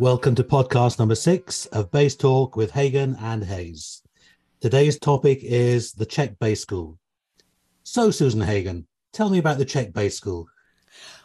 Welcome to podcast number six of Bass Talk with Hagen and Heyes. Today's topic is the Czech Bass School. So, Susan Hagen, tell me about the Czech Bass School.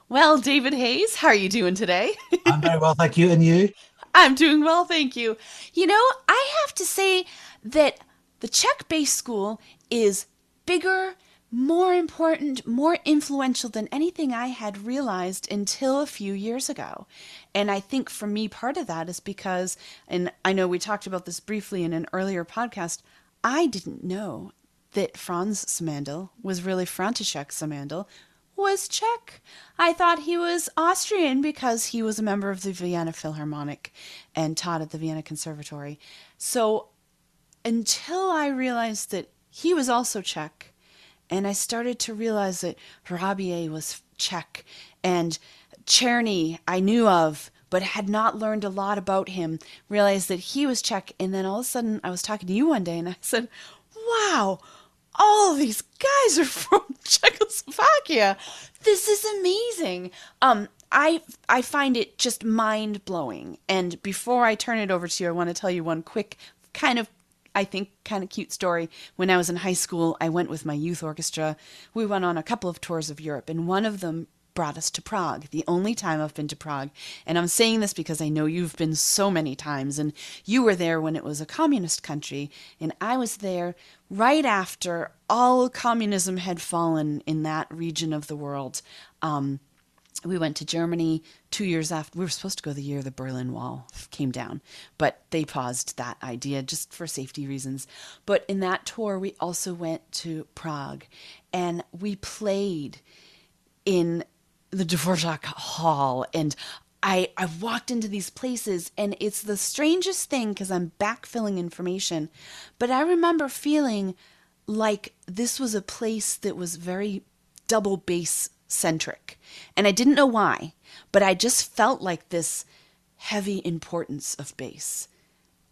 Well, David Heyes, how are you doing today? I'm very well, thank you. And you? I'm doing well, thank you. You know, I have to say that the Czech Bass School is bigger more important, more influential than anything I had realized until a few years ago. And I think for me, part of that is because, and I know we talked about this briefly in an earlier podcast, I didn't know that Franz Simandl was really František Simandl was Czech. I thought he was Austrian because he was a member of the Vienna Philharmonic and taught at the Vienna Conservatory. So until I realized that he was also Czech, and I started to realize that Rabier was Czech and Czerny I knew of but had not learned a lot about him. Realized that he was Czech, and then all of a sudden I was talking to you one day and I said, "Wow, all these guys are from Czechoslovakia. This is amazing." Um, I I find it just mind blowing. And before I turn it over to you, I want to tell you one quick kind of I think, kind of cute story. When I was in high school, I went with my youth orchestra. We went on a couple of tours of Europe, and one of them brought us to Prague, the only time I've been to Prague. And I'm saying this because I know you've been so many times, and you were there when it was a communist country, and I was there right after all communism had fallen in that region of the world. Um, we went to Germany two years after. We were supposed to go the year the Berlin Wall came down, but they paused that idea just for safety reasons. But in that tour, we also went to Prague and we played in the Dvorak Hall. And I, I walked into these places, and it's the strangest thing because I'm backfilling information. But I remember feeling like this was a place that was very double bass centric. And I didn't know why, but I just felt like this heavy importance of bass.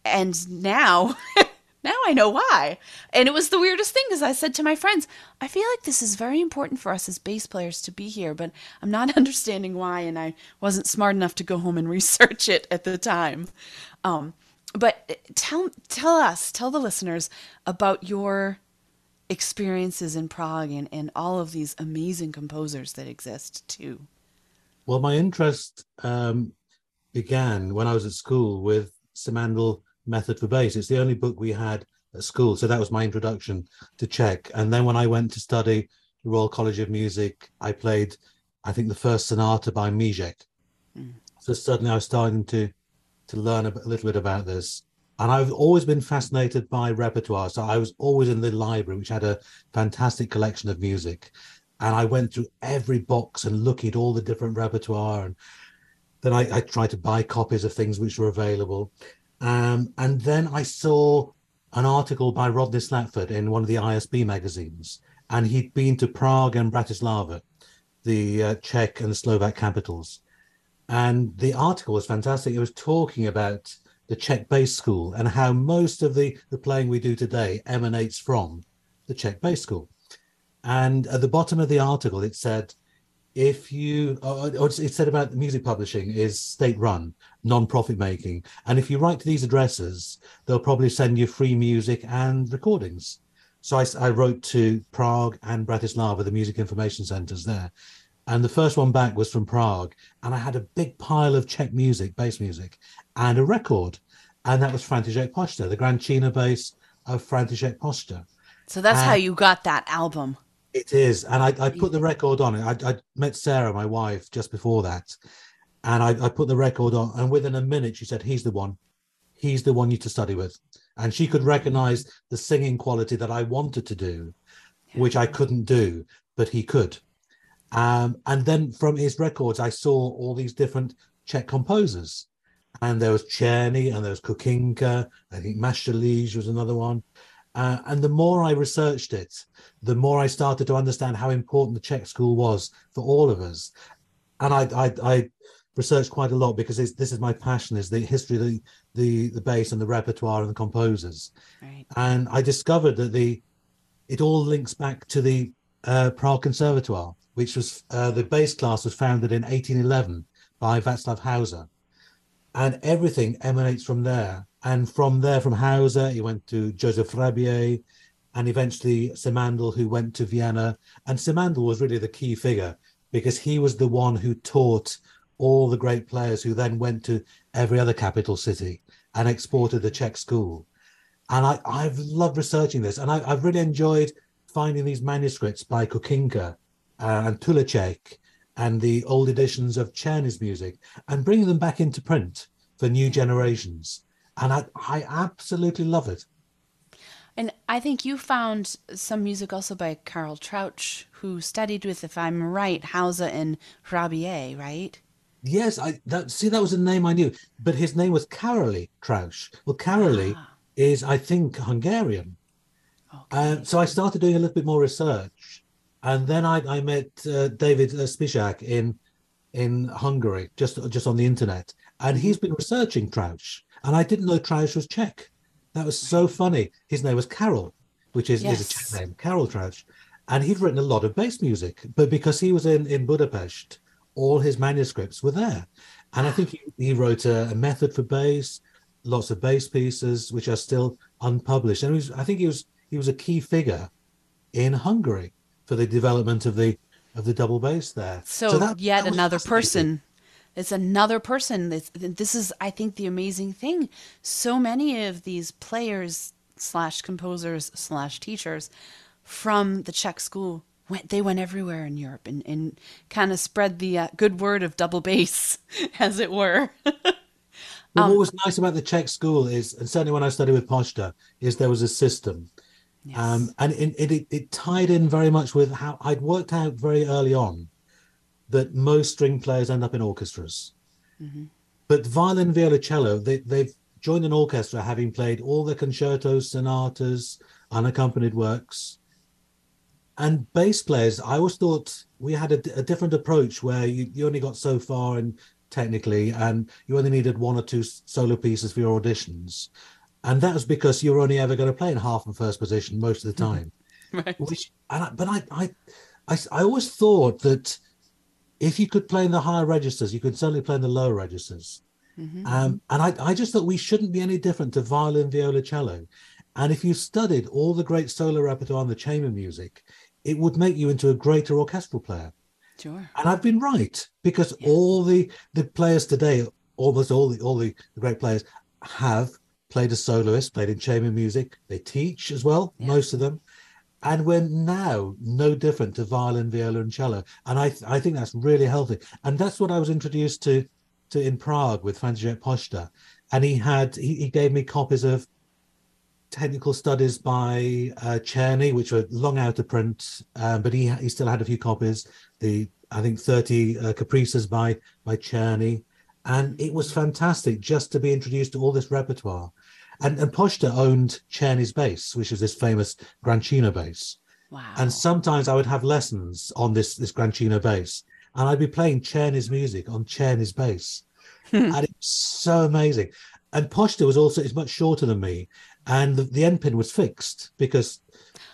And now, now I know why. And it was the weirdest thing because I said to my friends, I feel like this is very important for us as bass players to be here, but I'm not understanding why. And I wasn't smart enough to go home and research it at the time. Um, but uh, tell tell us, tell the listeners about your experiences in Prague and, and all of these amazing composers that exist too? Well, my interest um, began when I was at school with Simandl Method for Bass. It's the only book we had at school. So that was my introduction to Czech. And then when I went to study the Royal College of Music, I played, I think, the first sonata by Míšek. Mm. So suddenly I was starting to to learn a, a little bit about this and I've always been fascinated by repertoire. So I was always in the library, which had a fantastic collection of music. And I went through every box and looking at all the different repertoire. And then I, I tried to buy copies of things which were available. Um, and then I saw an article by Rodney Slatford in one of the ISB magazines. And he'd been to Prague and Bratislava, the uh, Czech and Slovak capitals. And the article was fantastic. It was talking about the Czech bass school and how most of the, the playing we do today emanates from the Czech bass school. And at the bottom of the article, it said, if you, or it said about the music publishing is state run, non profit making. And if you write to these addresses, they'll probably send you free music and recordings. So I, I wrote to Prague and Bratislava, the music information centers there. And the first one back was from Prague. And I had a big pile of Czech music, bass music, and a record. And that was František Pošta, the Grancino bass of František Pošta. So that's and how you got that album. It is. And I, I put the record on it. I, I, met Sarah, my wife, just before that. And I, I put the record on. And within a minute, she said, He's the one. He's the one you to study with. And she could recognize the singing quality that I wanted to do, which I couldn't do, but he could. Um, and then from his records, I saw all these different Czech composers. And there was Czerny and there was Kukinka. I think Maštalíš was another one. Uh, and the more I researched it, the more I started to understand how important the Czech school was for all of us. And I, I, I researched quite a lot because this is my passion: is the history the the, the bass and the repertoire and the composers. Right. And I discovered that the it all links back to the uh, Prague Conservatoire which was uh, the bass class was founded in 1811 by Václav Hauser. And everything emanates from there. And from there, from Hauser, he went to Joseph Rabier, and eventually Simandl, who went to Vienna. And Simandl was really the key figure because he was the one who taught all the great players who then went to every other capital city and exported the Czech school. And I, I've loved researching this, and I, have really enjoyed finding these manuscripts by Kukinka uh, and Tulacek and the old editions of Czerny's music and bringing them back into print for new generations. And I, I absolutely love it. And I think you found some music also by Karl Trauch, who studied with, if I'm right, Hauser and Rabier, right? Yes, I that see that was a name I knew, but his name was Karoly Trauch. Well, Karoly ah. is, I think, Hungarian. Okay. Uh, so I started doing a little bit more research, and then I, I met uh, David uh, Spisak in in Hungary, just just on the internet, and he's been researching Trauch, and I didn't know Trauch was Czech. That was so funny. His name was Carol, which is, yes. is a Czech name, Karol Trauch. And he'd written a lot of bass music, but because he was in, in Budapest, all his manuscripts were there. And I think he, he wrote a, a, method for bass, lots of bass pieces, which are still unpublished. And was, I think he was he was a key figure in Hungary for the development of the of the double bass there. So, so that, yet that another person it's another person. This, this is, I think, the amazing thing. So many of these players slash composers slash teachers from the Czech school went. They went everywhere in Europe and, and kind of spread the uh, good word of double bass, as it were. Well, um, what was nice about the Czech school is, and certainly when I studied with Posta, is there was a system. Yes. Um, and it, it, it tied in very much with how I'd worked out very early on that most string players end up in orchestras. Mm-hmm. But violin, violoncello, they, they've joined an orchestra having played all the concertos, sonatas, unaccompanied works. And bass players, I always thought we had a, a different approach where you, you only got so far and technically, and you only needed one or two solo pieces for your auditions. And that was because you were only ever going to play in half and first position most of the time. right. Which, I, but I, I, I, I always thought that if you could play in the higher registers, you could certainly play in the lower registers. Mm-hmm. Um, and I, I just thought we shouldn't be any different to violin, viola, cello. And if you studied all the great solo repertoire and the chamber music, it would make you into a greater orchestral player. Sure. And I've been right because yeah. all the the players today, almost all the all the, the great players, have played as soloist, played in chamber music. They teach as well, yeah. most of them and we're now no different to violin, viola, and cello. And I, th- I think that's really healthy. And that's what I was introduced to, to in Prague with František Pošta. And he had, he, he gave me copies of technical studies by uh, Czerny, which were long out of print, um, but he he still had a few copies. The I think thirty uh, caprices by by Czerny, and it was fantastic just to be introduced to all this repertoire. And, and Posta owned Czerny's bass, which is this famous Grancino bass. Wow. And sometimes I would have lessons on this, this Grancino bass, and I'd be playing Czerny's music on Czerny's bass. and it's so amazing. And Posta was also is much shorter than me, and the, the end pin was fixed because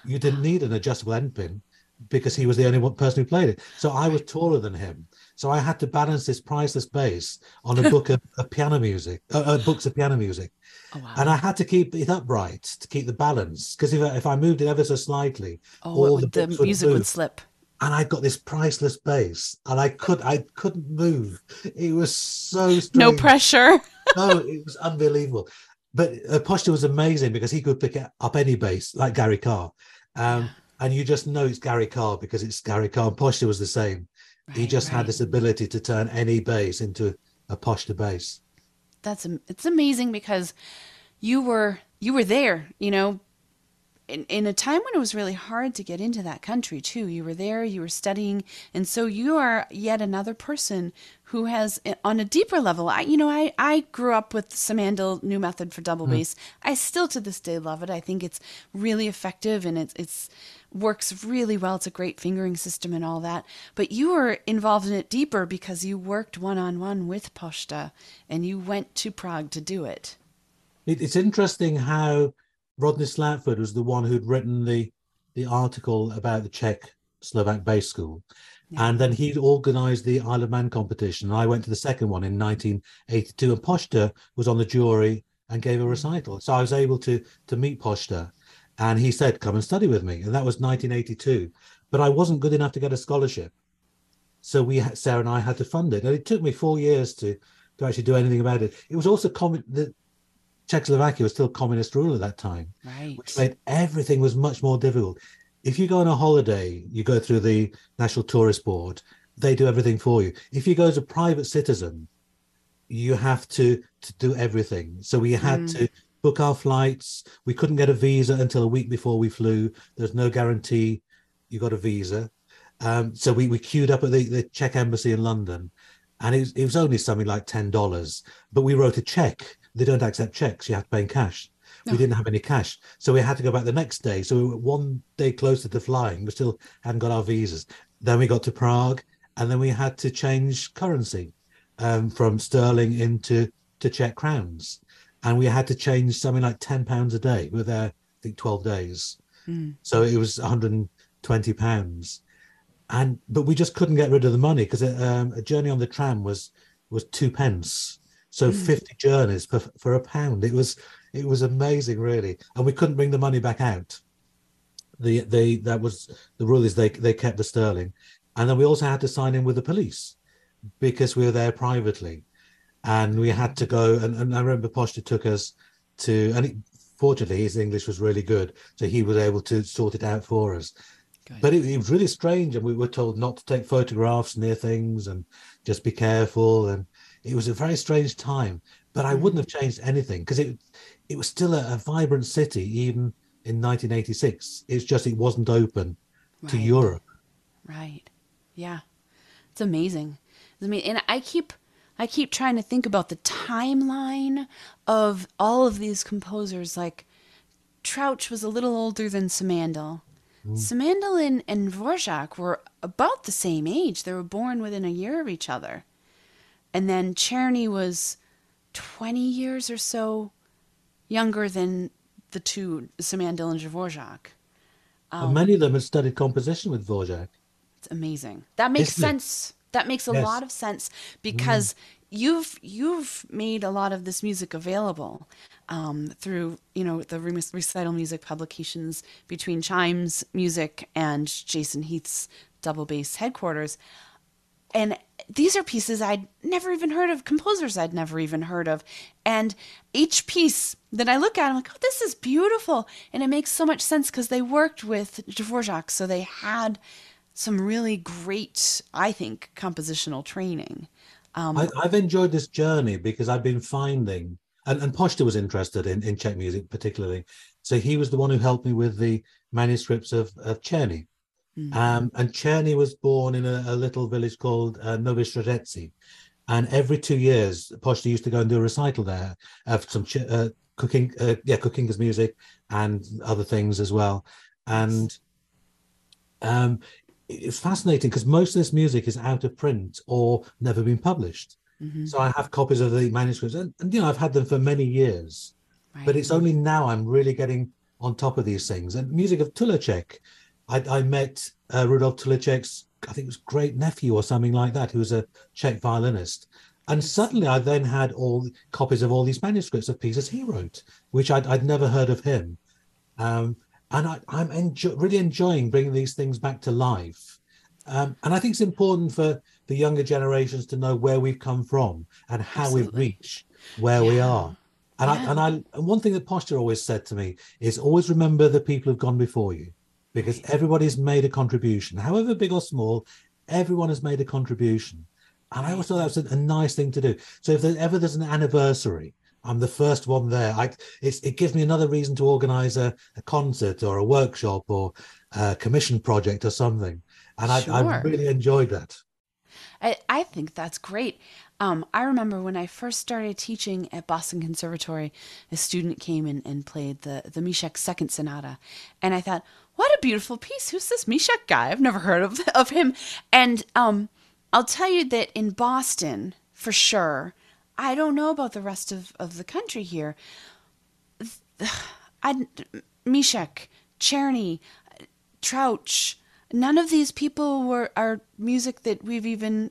you didn't need an adjustable end pin because he was the only one person who played it. So I was taller than him. So I had to balance this priceless bass on a book of, of piano music, uh, uh, books of piano music. Oh, wow. And I had to keep it upright to keep the balance because if I, if I moved it ever so slightly, oh, all the, the music would, would slip. And I got this priceless bass, and I could I couldn't move. It was so strange. no pressure. no, it was unbelievable. But uh, Posta was amazing because he could pick up any bass like Gary Karr, um, and you just know it's Gary Karr because it's Gary Karr. And Posta was the same. Right, he just right. had this ability to turn any bass into a Posta bass that's it's amazing because you were you were there, you know, in, in a time when it was really hard to get into that country too. You were there, you were studying, and so you are yet another person who has, on a deeper level. I, you know, I I grew up with Simandl new method for double mm. bass. I still to this day love it. I think it's really effective and it's it's works really well. It's a great fingering system and all that. But you were involved in it deeper because you worked one on one with Pošta and you went to Prague to do it. It's interesting how Rodney Slatford was the one who'd written the the article about the Czech Slovak bass school. And then he'd organized the Isle of Man competition. And I went to the second one in 1982. And Pošta was on the jury and gave a recital. So I was able to to meet Pošta. And he said, come and study with me. And that was 1982. But I wasn't good enough to get a scholarship. So we, Sarah and I had to fund it. And it took me four years to, to actually do anything about it. It was also, commun- the Czechoslovakia was still communist rule at that time Right. which made everything was much more difficult. If you go on a holiday, you go through the National Tourist Board, they do everything for you. If you go as a private citizen, you have to to do everything. So we had Mm. to book our flights. We couldn't get a visa until a week before we flew. There's no guarantee you got a visa. Um, so we, we queued up at the, the Czech embassy in London, and it was, it was only something like ten dollars. But we wrote a check. They don't accept checks. You have to pay in cash. No. We didn't have any cash, so we had to go back the next day. So we were one day closer to flying. We still hadn't got our visas. Then we got to Prague, and then we had to change currency um, from sterling into to Czech crowns, and we had to change something like ten pounds a day. We were there, I think, twelve days. Mm. So it was 120 pounds, and but we just couldn't get rid of the money because um, a journey on the tram was was two pence. So Mm. 50 journeys for for a pound. It was it was amazing, really, and we couldn't bring the money back out. The they that was the rule is they they kept the sterling, and then we also had to sign in with the police because we were there privately, and we had to go. And, and I remember Pošta took us to, and he, fortunately his English was really good, so he was able to sort it out for us. Good. But it, it was really strange, and we were told not to take photographs near things and just be careful. And it was a very strange time. But I wouldn't mm. have changed anything because it it was still a, a vibrant city even in 1986. It's just it wasn't open to Europe. Right. Yeah. It's amazing. I mean, and I keep I keep trying to think about the timeline of all of these composers. Like Trauch was a little older than Simandl. Simandl and, and Dvorak were about the same age. They were born within a year of each other. And then Czerny was 20 years or so younger than the two, Simandl and Dvorak. Oh. And many of um, them had studied composition with Dvorak. It's amazing. That makes Isn't it? That makes a Yes. lot of sense because you've you've made a lot of this music available um, through you know the recital music publications between Chimes Music and Jason Heath's Double Bass headquarters, and these are pieces I'd never even heard of, composers I'd never even heard of, and each piece that I look at, I'm like, oh, this is beautiful, and it makes so much sense because they worked with Dvorak, so they had some really great, I think, compositional training. Um, I, I've enjoyed this journey because I've been finding, and, and Pošta was interested in, in Czech music particularly. So he was the one who helped me with the manuscripts of, of Czerny. Mm. Um, and Czerny was born in a, a little village called uh, Novi Stradeci. And every two years, Pošta used to go and do a recital there of some ch- uh, Kukinka, uh, yeah, Kukinka's music and other things as well. And um, it's fascinating because most of this music is out of print or never been published. mhm, So I have copies of the manuscripts, and, and you know I've had them for many years. right. But it's only now I'm really getting on top of these things. And music of Tulacek, I, I met uh, Rudolf Tulacek's, I think it was great nephew or something like that, who was a Czech violinist. And suddenly I then had all copies of all these manuscripts of pieces he wrote, which I'd, I'd never heard of him. Um, and I, I'm enjo- really enjoying bringing these things back to life. Um, and I think it's important for the younger generations to know where we've come from and how we've reached where we are. And Yeah. I and I and one thing that Pošta always said to me is always remember the people who've gone before you, because Right. everybody's made a contribution, however big or small. Everyone has made a contribution, and I always thought that was a, a nice thing to do. So if there ever there's an anniversary, I'm the first one there. I it's, it gives me another reason to organise a, a concert or a workshop or a commission project or something, and I, I really enjoyed that. I, I think that's great. Um, I remember when I first started teaching at Boston Conservatory, a student came in and played the, the Míšek Second Sonata. And I thought, what a beautiful piece. Who's this Míšek guy? I've never heard of, of him. And um, I'll tell you that in Boston, for sure, I don't know about the rest of, of the country here. I, Míšek, Czerny, Trauch, none of these people were are music that we've even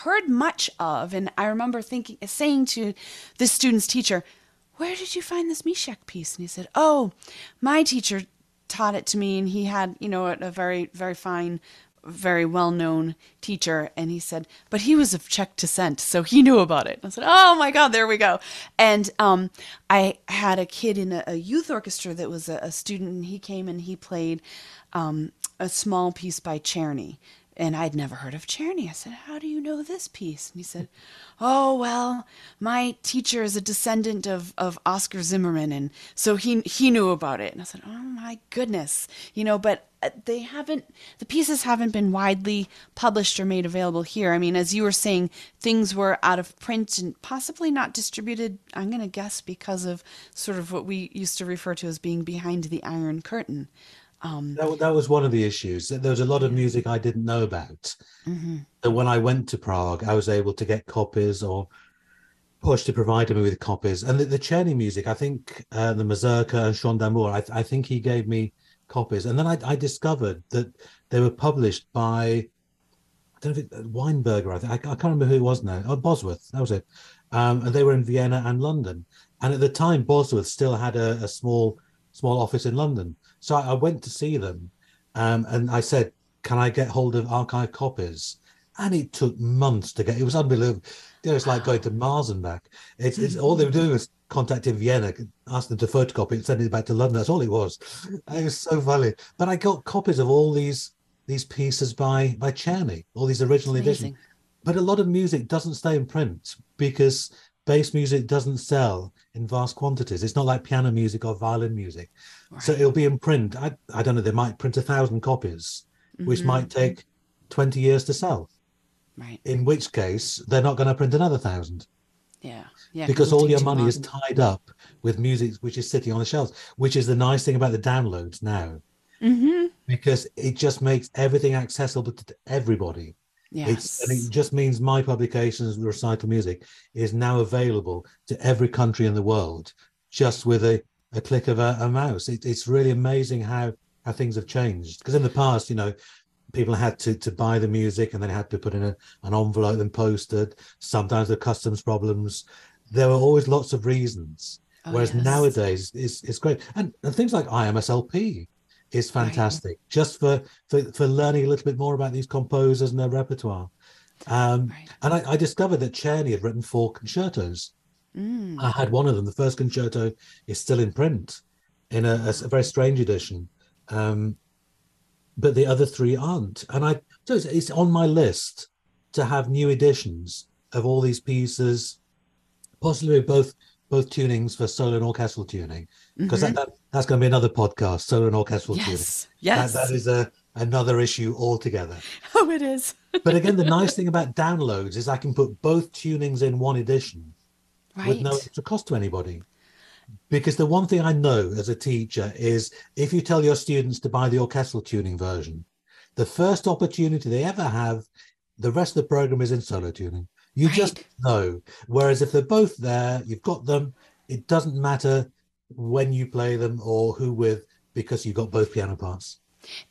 heard much of. And I remember thinking, saying to this student's teacher, "Where did you find this Míšek piece?" And he said, "Oh, my teacher taught it to me, and he had, you know, a, a very, very fine very well known teacher, and he said, but he was of Czech descent, so he knew about it. I said, oh my God, there we go. And um, I had a kid in a, a youth orchestra that was a, a, student, and he came and he played um, a small piece by Czerny. And I'd never heard of Czerny. I said, How do you know this piece? And he said, Oh, well, my teacher is a descendant of, of Oscar Zimmerman. And so he, he knew about it. And I said, Oh, my goodness. You know, but they haven't, the pieces haven't been widely published or made available here. I mean, as you were saying, things were out of print and possibly not distributed, I'm going to guess, because of sort of what we used to refer to as being behind the Iron Curtain. Um, that, that was one of the issues. There was a lot of music I didn't know about. Mm-hmm. And when I went to Prague, I was able to get copies or Pošta provide me with copies. And the, the Czerny music, I think uh, the Mazurka and Chant d'Amour, I, I, think he gave me copies. And then I, I, discovered that they were published by, I don't know if it, Weinberger, I, think, I, I can't remember who it was now. Oh, Bosworth, that was it. Um, and they were in Vienna and London. And at the time, Bosworth still had a, a small small office in London. So I, I went to see them, um, and I said, "Can I get hold of archive copies?" And it took months to get. It was unbelievable. It was like going to Mars and back. It's, it's all they were doing was contacting Vienna, asked them to photocopy it, send it back to London. That's all it was. It was so funny. But I got copies of all these these pieces by by Czerny, all these original editions. But a lot of music doesn't stay in print because bass music doesn't sell in vast quantities. It's not like piano music or violin music. Right. So it'll be in print. I, I don't know, they might print a thousand copies, mm-hmm. which might take 20 years to sell. Right. In which case, they're not going to print another thousand. Yeah. Yeah. Because all your money is tied up with music which is sitting on the shelves, which is the nice thing about the downloads now. Mm-hmm. Because it just makes everything accessible to everybody. Yes. It's, and it just means my publications, Recital Music, is now available to every country in the world just with a, a click of a, a mouse. It, it's really amazing how, how things have changed. Because in the past, you know, people had to, to buy the music and then had to put in a, an envelope and post it. Sometimes the customs problems. There were always lots of reasons. Oh, Whereas yes. nowadays, it's, it's great. And, and things like IMSLP, is fantastic right. just for, for for learning a little bit more about these composers and their repertoire um, right. and I, I, discovered that Czerny had written four concertos mm. i had one of them the first concerto is still in print in a, a, a very strange edition um, but the other three aren't and i so it's, it's on my list to have new editions of all these pieces possibly both both tunings for solo and orchestral tuning because mm-hmm. that, that, that's going to be another podcast solo and orchestral yes. tuning yes that, that is a another issue altogether oh it is but again the nice thing about downloads is i can put both tunings in one edition right. with no extra cost to anybody because the one thing i know as a teacher is if you tell your students to buy the orchestral tuning version the first opportunity they ever have the rest of the program is in solo tuning you right. just know. Whereas if they're both there, you've got them. It doesn't matter when you play them or who with because you've got both piano parts.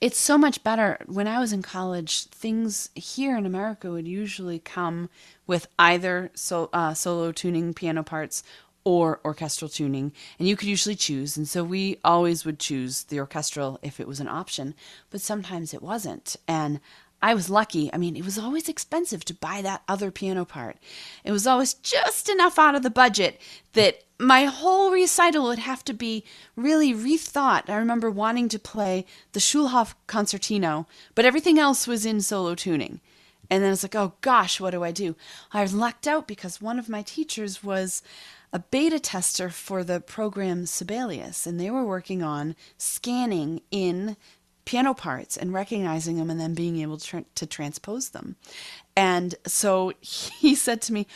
It's so much better. When I was in college, things here in America would usually come with either so, uh, solo tuning piano parts or orchestral tuning, and you could usually choose. And so we always would choose the orchestral if it was an option, but sometimes it wasn't. And I was lucky. I mean, it was always expensive to buy that other piano part. It was always just enough out of the budget that my whole recital would have to be really rethought. I remember wanting to play the Schulhoff concertino, but everything else was in solo tuning. And then it's like, oh gosh, what do I do? I was lucked out because one of my teachers was a beta tester for the program Sibelius, and they were working on scanning in piano parts and recognizing them and then being able to, to transpose them. And so he said to me,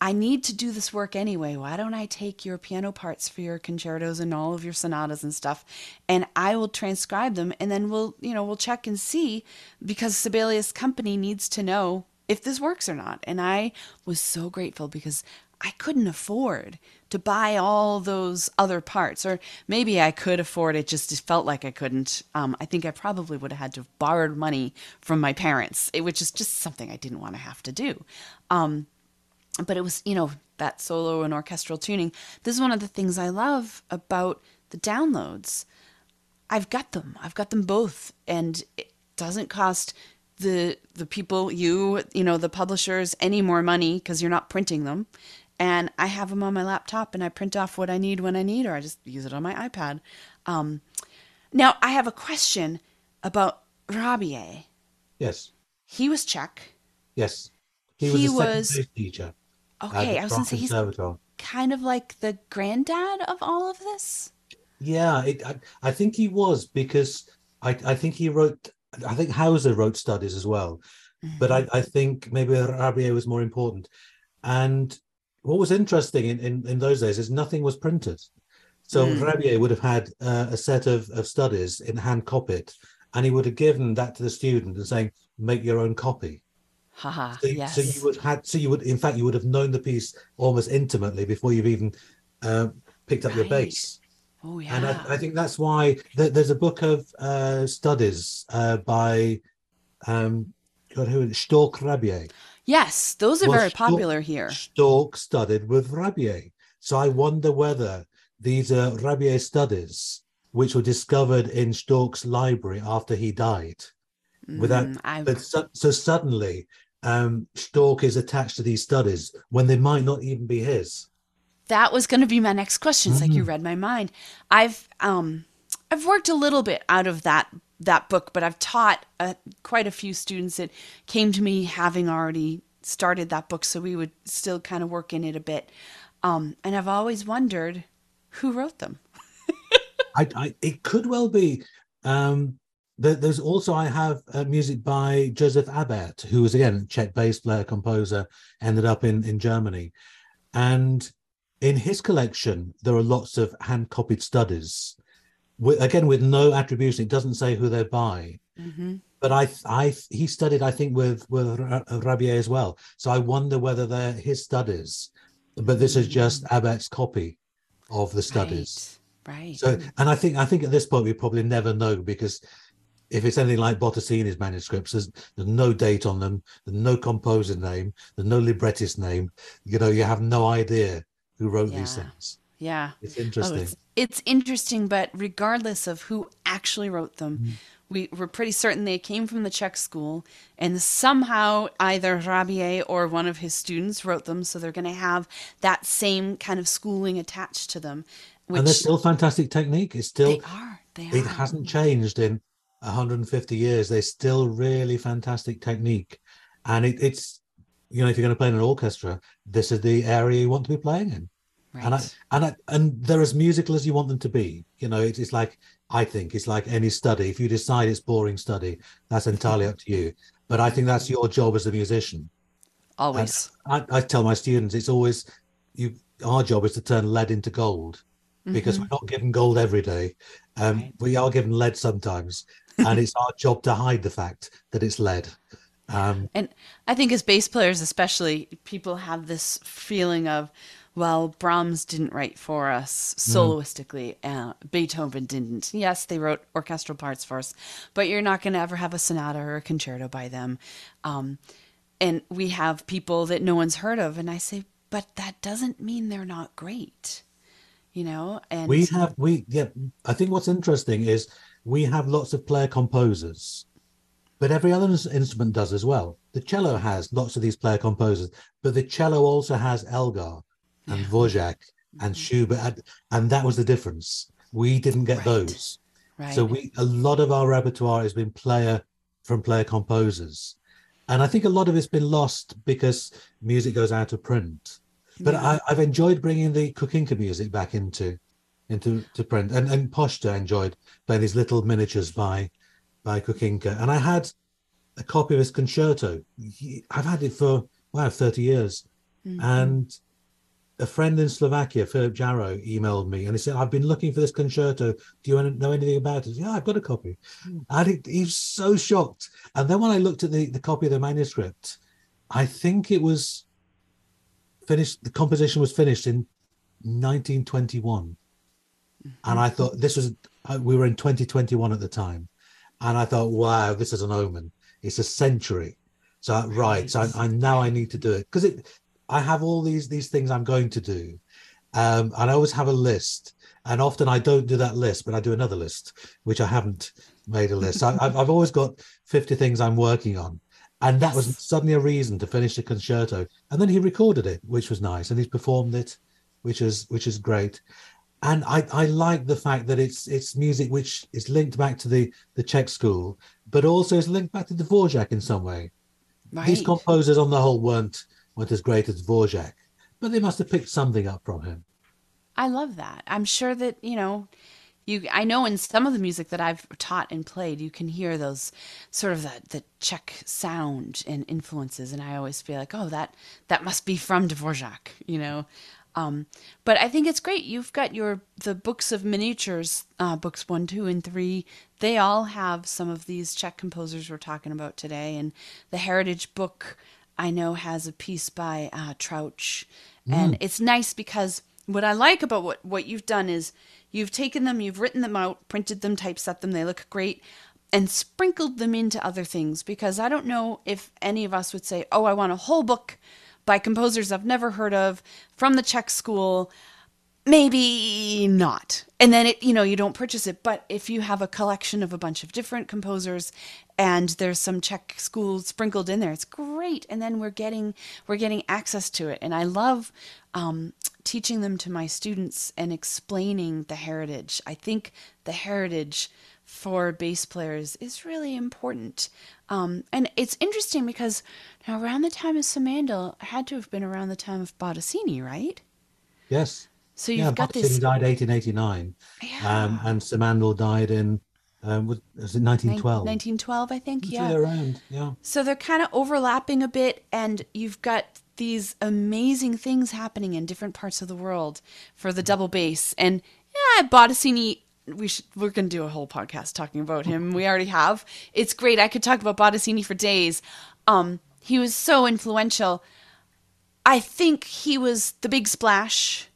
I need to do this work anyway. Why don't I take your piano parts for your concertos and all of your sonatas and stuff and I will transcribe them and then we'll, you know, we'll check and see because Sibelius company needs to know if this works or not. And I was so grateful because I couldn't afford to buy all those other parts, or maybe I could afford it, just it felt like I couldn't. Um, I think I probably would have had to have borrowed money from my parents, eh, which is just something I didn't want to have to do. Um, but it was, you know, that solo and orchestral tuning. This is one of the things I love about the downloads. I've got them. I've got them both, and it doesn't cost the the people you you know the publishers any more money because you're not printing them and I have them on my laptop and I print off what I need when I need, or I just use it on my iPad. Um, now, I have a question about Rabier. Yes. He was Czech. Yes. He was He a second was- teacher. Okay, I was going to say he's kind of like the granddad of all of this. Yeah, it, I, I think he was because I, I think he wrote. I think Hauser wrote studies as well, but Mm-hmm. I, I think maybe Rabier was more important. And what was interesting in, in, in those days is nothing was printed. So Mm. Rabier would have had uh, a set of, of studies in hand copied, and he would have given that to the student and saying, "Make your own copy." Haha, So, yes. so you would had so you would in fact you would have known the piece almost intimately before you've even uh, picked up your bass. oh, yeah. And I, I think that's why th- there's a book of uh, studies uh, by um, God, who Storch Rabier. Yes, those are Well, very Storch- popular here. Storch studied with Rabier. So I wonder whether these are Rabier studies, which were discovered in Storch's library after he died. Without, Mm, I, but so, so suddenly um, Storch is attached to these studies when they might not even be his. that was going to be my next question. It's like you Mm. read my mind. I've um, I've worked a little bit out of that that book, but I've taught uh, quite a few students that came to me having already started that book, so we would still kind of work in it a bit. Um, and I've always wondered who wrote them. I, I it could well be. Um, there, there's also I have uh, music by Joseph Abert, who was again a Czech bass player, composer, ended up in in Germany, and in his collection there are lots of hand copied studies, with, again with no attribution. It doesn't say who they're by. Mm-hmm. But I, I, he studied, I think, with with Ra- Rabier as well. So I wonder whether they're his studies, but this is just Abert's copy of the studies. Right. right. So, and I think I think at this point we probably never know because if it's anything like Bottesini's manuscripts, there's, there's no date on them, there's no composer name, there's no librettist name. You know, you have no idea who wrote these things. Yeah. It's Oh, interesting. it's, it's interesting, but regardless of who actually wrote them, Mm-hmm. we were pretty certain they came from the Czech school, and somehow either Rabier or one of his students wrote them, so they're going to have that same kind of schooling attached to them. Which and they're still fantastic technique. It's still they are. They it are. hasn't changed in 150 years. They're still really fantastic technique, and it, it's you know if you're going to play in an orchestra, this is the area you want to be playing in. Right. and I, and I, and they're as musical as you want them to be. You know, it's, it's like I think it's like any study. If you decide it's boring study, that's entirely up to you. But I think that's your job as a musician. Always. I, I tell my students it's always you. Our job is to turn lead into gold because Mhm. we're not given gold every day. Um, Right. We are given lead sometimes, and it's our job to hide the fact that it's lead. Um, And I think as bass players, especially, people have this feeling of, well, Brahms didn't write for us soloistically. Uh, Beethoven didn't. Yes, they wrote orchestral parts for us, but you're not going to ever have a sonata or a concerto by them. Um, and we have people that no one's heard of, and I say, but that doesn't mean they're not great, you know. And we have we yeah. I think what's interesting is we have lots of player composers, but every other instrument does as well. The cello has lots of these player composers, but the cello also has Elgar and Dvorak and Schubert, and, that was the difference. We didn't get Right. those. right. So we a lot of our repertoire has been player from player composers, and I think a lot of it's been lost because music goes out of print. But Yeah. I, I've enjoyed bringing the Kukinka music back into into to print, and and Pošta enjoyed playing these little miniatures by by Kukinka, and I had a copy of his concerto. He- I've had it for wow thirty years, Mhm. and a friend in Slovakia, Philip Jarrow, emailed me and he said, I've been looking for this concerto. Do you know anything about it? Yeah, I've got a copy. And he, he was so shocked. And then when I looked at the, the copy of the manuscript, I think it was finished. The composition was finished in 1921, and I thought this was. uh, We were in 2021 at the time, and I thought, wow, this is an omen. It's a century. So right, so I, I now I need to do it because it. I have all these these things I'm going to do, um, and I always have a list. And often I don't do that list, but I do another list, which I haven't made a list. I, I've, I've always got 50 things I'm working on. And that was suddenly a reason to finish the concerto. And then he recorded it, which was nice. And he's performed it, which is which is great. And I, I like the fact that it's it's music which is linked back to the, the Czech school, but also is linked back to Dvorak in some way. These composers on the whole weren't weren't as great as Dvorak, but they must have picked something up from him. I love that. I'm sure that, you know, you I know in some of the music that I've taught and played, you can hear those sort of the, the Czech sound and influences and I always feel like, oh, that that must be from Dvorak, you know. Um, but I think it's great. You've got your the books of miniatures, uh, books one, two, and three. They all have some of these Czech composers we're talking about today, and the Heritage book I know has a piece by uh, Trauch, and it's nice because what I like about what what you've done is you've taken them, you've written them out, printed them, typeset them, they look great, and sprinkled them into other things. Because I don't know if any of us would say, "Oh, I want a whole book by composers I've never heard of from the Czech school." Maybe not. And then it you know you don't purchase it. But if you have a collection of a bunch of different composers and there's some czech school sprinkled in there it's great. And then we're getting we're getting access to it. And i love um, teaching them to my students and explaining the heritage. I think the heritage for bass players is really important. Um, and it's interesting because now around the time of Simandl had to have been around the time of bottesini right? Yes. So you've yeah, got Bottesini this died 1889, Yeah. um, and Simandl died in um, was, was it 1912? 1912, I think. Yeah. around. Yeah. So they're kind of overlapping a bit, and you've got these amazing things happening in different parts of the world for the double bass. And yeah, Bottesini, we should we're gonna do a whole podcast talking about him. We already have. It's great. I could talk about Bottesini for days. Um, he was so influential. I think he was the big splash.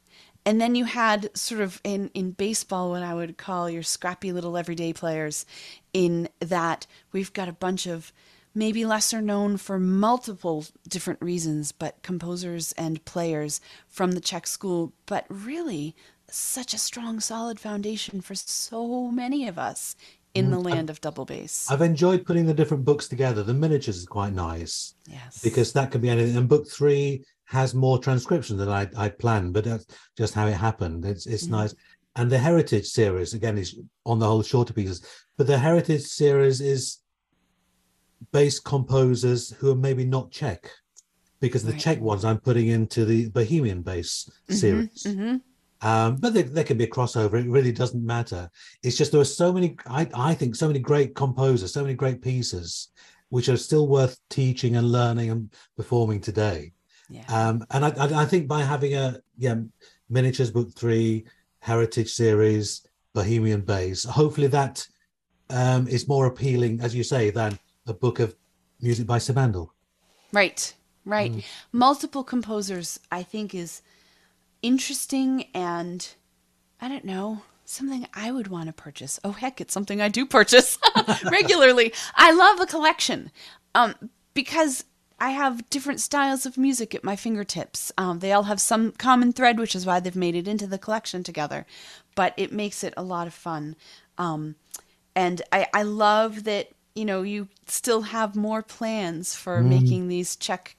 And then you had sort of in, in baseball what I would call your scrappy little everyday players, in that we've got a bunch of maybe lesser known for multiple different reasons, but composers and players from the Czech school, but really such a strong, solid foundation for so many of us in the mm, land of double bass. I've enjoyed putting the different books together. The miniatures is quite nice yes. because that can be anything. And book three has more transcription than I I planned, but that's just how it happened. It's it's Mhm. nice. And the Heritage series again is on the whole shorter pieces, but the Heritage series is bass composers who are maybe not Czech, because the Czech ones I'm putting into the Bohemian bass series. hmm Um, but there, there can be a crossover. It really doesn't matter. It's just there are so many, I, I think, so many great composers, so many great pieces, which are still worth teaching and learning and performing today. Yeah. Um, and I, I, I think by having a yeah miniatures book three, heritage series, Bohemian Bass, hopefully that um, is more appealing, as you say, than a book of music by Simandl. Right, right. Multiple composers, I think, is interesting and I don't know, something I would want to purchase. Oh, heck, it's something I do purchase regularly. I love a collection um, because I have different styles of music at my fingertips. Um, they all have some common thread, which is why they've made it into the collection together, but it makes it a lot of fun. Um, and I, I love that you know you still have more plans for making these Czech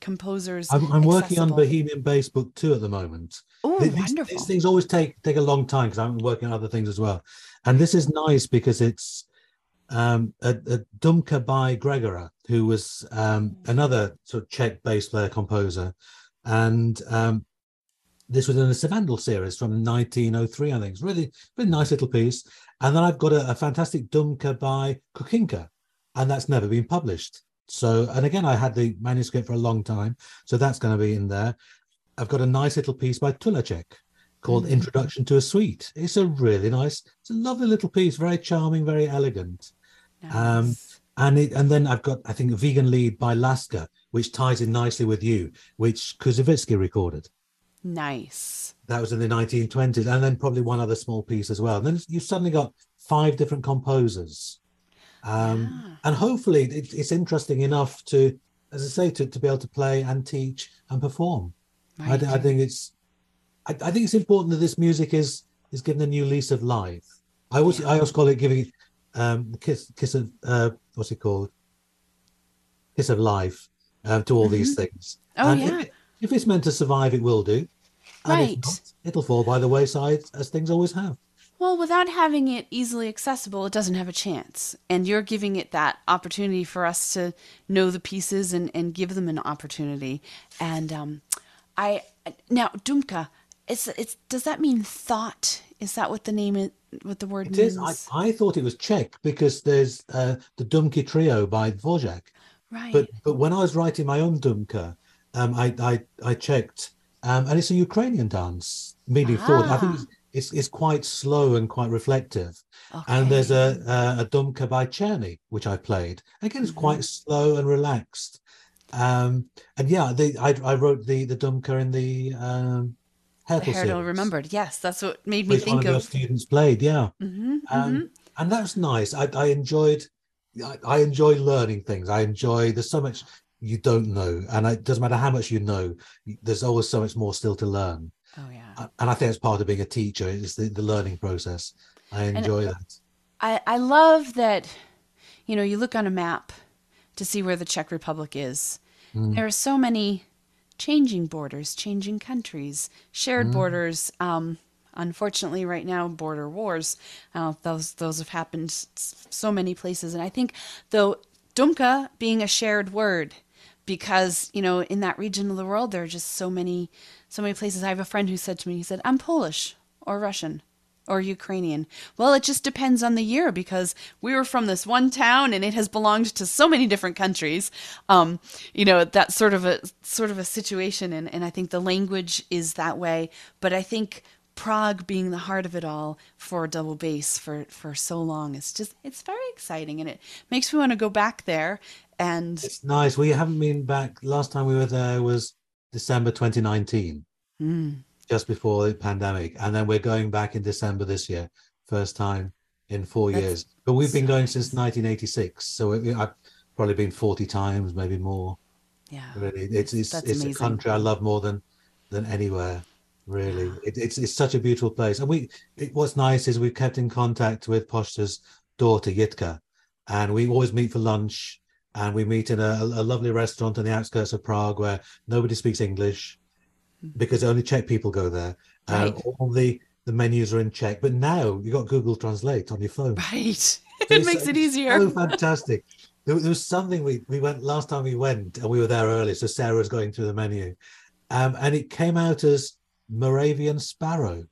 composers. I'm, I'm working on. Bohemian Bass Book Two at the moment. Oh, wonderful! these things always take take a long time because I'm working on other things as well. And this is nice because it's um, a, a Dumka by Gregora, who was um, another sort of Czech bass player composer, and um, this was in the Savandal series from 1903, I think. It's really really nice little piece. And then I've got a, a fantastic Dumka by Kukinka, and that's never been published. So, and again, I had the manuscript for a long time, so that's going to be in there. I've got a nice little piece by Tulacek called Mhm. Introduction to a Suite. It's a really nice, it's a lovely little piece, very charming, very elegant. Um, and it, and then I've got I think a Wiegenlied by Laska, which ties in nicely with you, which Koussevitzky recorded. Nice. That was in the 1920s, and then probably one other small piece as well. And then you suddenly got five different composers, um, Yeah. and hopefully it, it's interesting enough to, as I say, to, to be able to play and teach and perform. I, Right. th- I think it's, I, I think it's important that this music is is given a new lease of life. I always I always call it giving um kiss kiss of uh what's it called kiss of life um, to all these things. Oh, And yeah. If, if it's meant to survive, it will do. And Right. not, it'll fall by the wayside as things always have. Well, without having it easily accessible, it doesn't have a chance. And you're giving it that opportunity for us to know the pieces and, and give them an opportunity. And um, I now Dumka, it's it's does that mean thought? Is that what the name is? What the word It means? is. I, I thought it was Czech because there's uh, the Dumky Trio by Dvořák. right. But but when I was writing my own Dumka, um, I, I I checked, um, and it's a Ukrainian dance, meaning thought. I think Ah. it's, it's it's quite slow and quite reflective. okay. And there's a a, a Dumka by Czerny, which I played. Again, it's quite slow and relaxed. Um, and yeah, the, I I wrote the the Dumka in the um, Hertl Harold remembered. Yes, that's what made me which think of students played. Yeah. hmm Um, and that was nice. I, I enjoyed. I, I enjoy learning things. I enjoy. There's so much you don't know, and it doesn't matter how much you know. There's always so much more still to learn, Oh yeah. And I think it's part of being a teacher. Is the, the learning process. I enjoy that. I, I love that, you know, you look on a map to see where the Czech Republic is. Mm. There are so many changing borders, changing countries, shared borders. Um, unfortunately, right now, border wars. Uh, those those have happened so many places, and I think though Dumka being a shared word, because you know in that region of the world there are just so many so many places. I have a friend who said to me, he said, "I'm Polish or Russian." Or Ukrainian? Well, it just depends on the year because we were from this one town and it has belonged to so many different countries. Um, you know, that sort of a sort of a situation, and, and I think the language is that way. But I think Prague being the heart of it all for double bass for for so long, it's just it's very exciting, and it makes me want to go back there. And It's nice. We haven't been back. Last time we were there was December 2019, mm, just before the pandemic, and then we're going back in December this year, first time in four That's years. But we've been going since 1986, so it, I've probably been 40 times, maybe more. yeah, Really, it's it's That's it's a country I love more than than anywhere. Really, Yeah. it, it's it's such a beautiful place. And we, it, what's nice is we've kept in contact with Pošta's daughter Jitka, and we always meet for lunch. And we meet in a, a lovely restaurant on the outskirts of Prague where nobody speaks English because only Czech people go there. Uh, Mm-hmm. All the the menus are in Czech, but now you've got Google Translate on your phone. right. So it makes it easier. So fantastic. There, there was something we we went last time we went, and we were there early. So Sarah was going through the menu, um, and it came out as Moravian sparrow.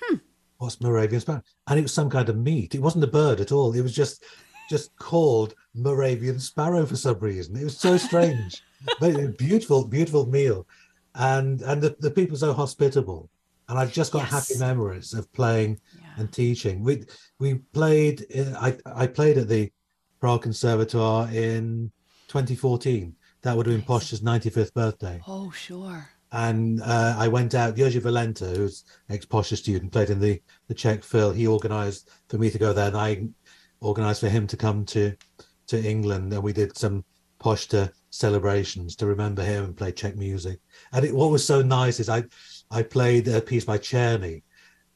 Hmm. What's Moravian sparrow? And it was some kind of meat. It wasn't a bird at all. It was just just called Moravian sparrow for some reason. It was so strange, but it was a beautiful, beautiful meal, and and the, the people so hospitable. And I've just got happy memories of playing Yeah. and teaching. We we played. I I played at the Prague Conservatoire in 2014. That would have been Nice. Pošta's 95th birthday. Oh, sure. And uh, I went out. Jiří Valenta, who's ex Pošta student, played in the the Czech Phil. He organised for me to go there, and I organised for him to come to to England. And we did some Pošta celebrations to remember him and play Czech music. And it, what was so nice is I I played a piece by Czerny,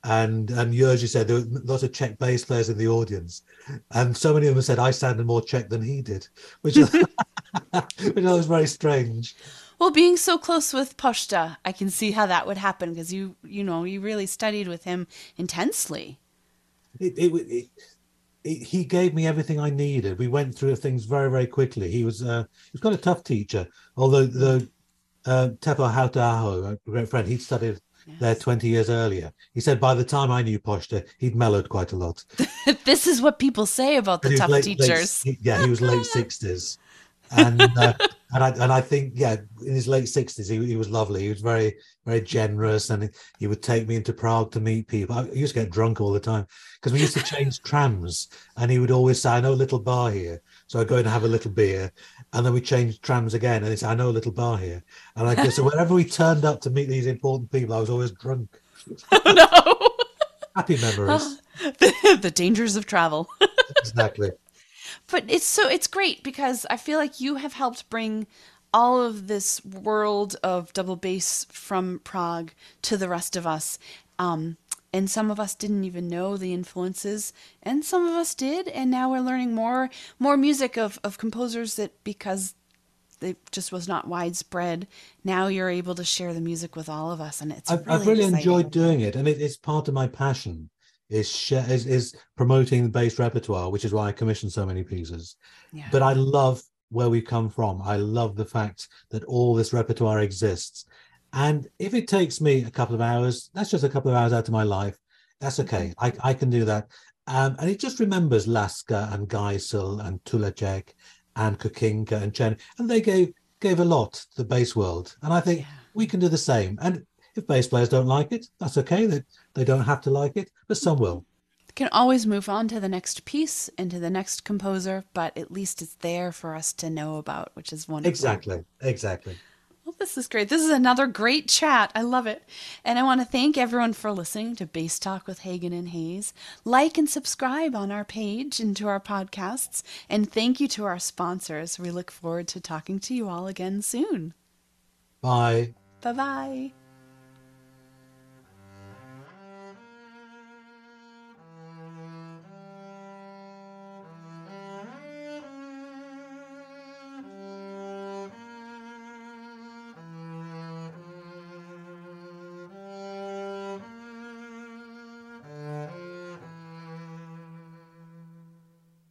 and and Jiří said there were lots of Czech bass players in the audience, and so many of them said I sounded more Czech than he did, which which was very strange. Well, being so close with Pošta, I can see how that would happen because you, you know, you really studied with him intensely. It, it, it, he gave me everything I needed. We went through things very, very quickly. He was uh, he was quite a tough teacher. Although the uh, Teppo Hauta-aho, a great friend, he'd studied there 20 years earlier. He said by the time I knew Pošta, he'd mellowed quite a lot. this is what people say about the But he was tough late- late- teachers. he- yeah, he was late 60s. And uh, and I and I think yeah, in his late sixties, he, he was lovely. He was very, very generous, and he would take me into Prague to meet people. I used to get drunk all the time because we used to change trams, and he would always say, "I know a little bar here," so I'd go and have a little beer, and then we changed trams again, and he said, "I know a little bar here," and I go. so whenever we turned up to meet these important people, I was always drunk. Oh, no. Happy memories. the, the dangers of travel. exactly. But it's so it's great because I feel like you have helped bring all of this world of double bass from Prague to the rest of us. Um, and some of us didn't even know the influences, and some of us did, and now we're learning more more music of, of composers that because it just was not widespread. Now you're able to share the music with all of us, and it's I've really, I've really enjoyed doing it, and it, it's part of my passion is, share, is is promoting the bass repertoire, which is why I commission so many pieces. Yeah. But I love where we come from. I love the fact that all this repertoire exists, and if it takes me a couple of hours, that's just a couple of hours out of my life. That's okay. I, I can do that. Um, and it just remembers Láska and Geisel and Tulacek and Kukinka and Chen, and they gave gave a lot to the bass world. And I think Yeah. we can do the same. And if bass players don't like it, that's okay. They they don't have to like it, but some will. can always move on to the next piece and to the next composer, but at least it's there for us to know about, which is wonderful. Exactly. Exactly. Well, this is great. This is another great chat. I love it. And I want to thank everyone for listening to Bass Talk with Hagen and Heyes. Like and subscribe on our page and to our podcasts. And thank you to our sponsors. We look forward to talking to you all again soon. Bye. Bye bye.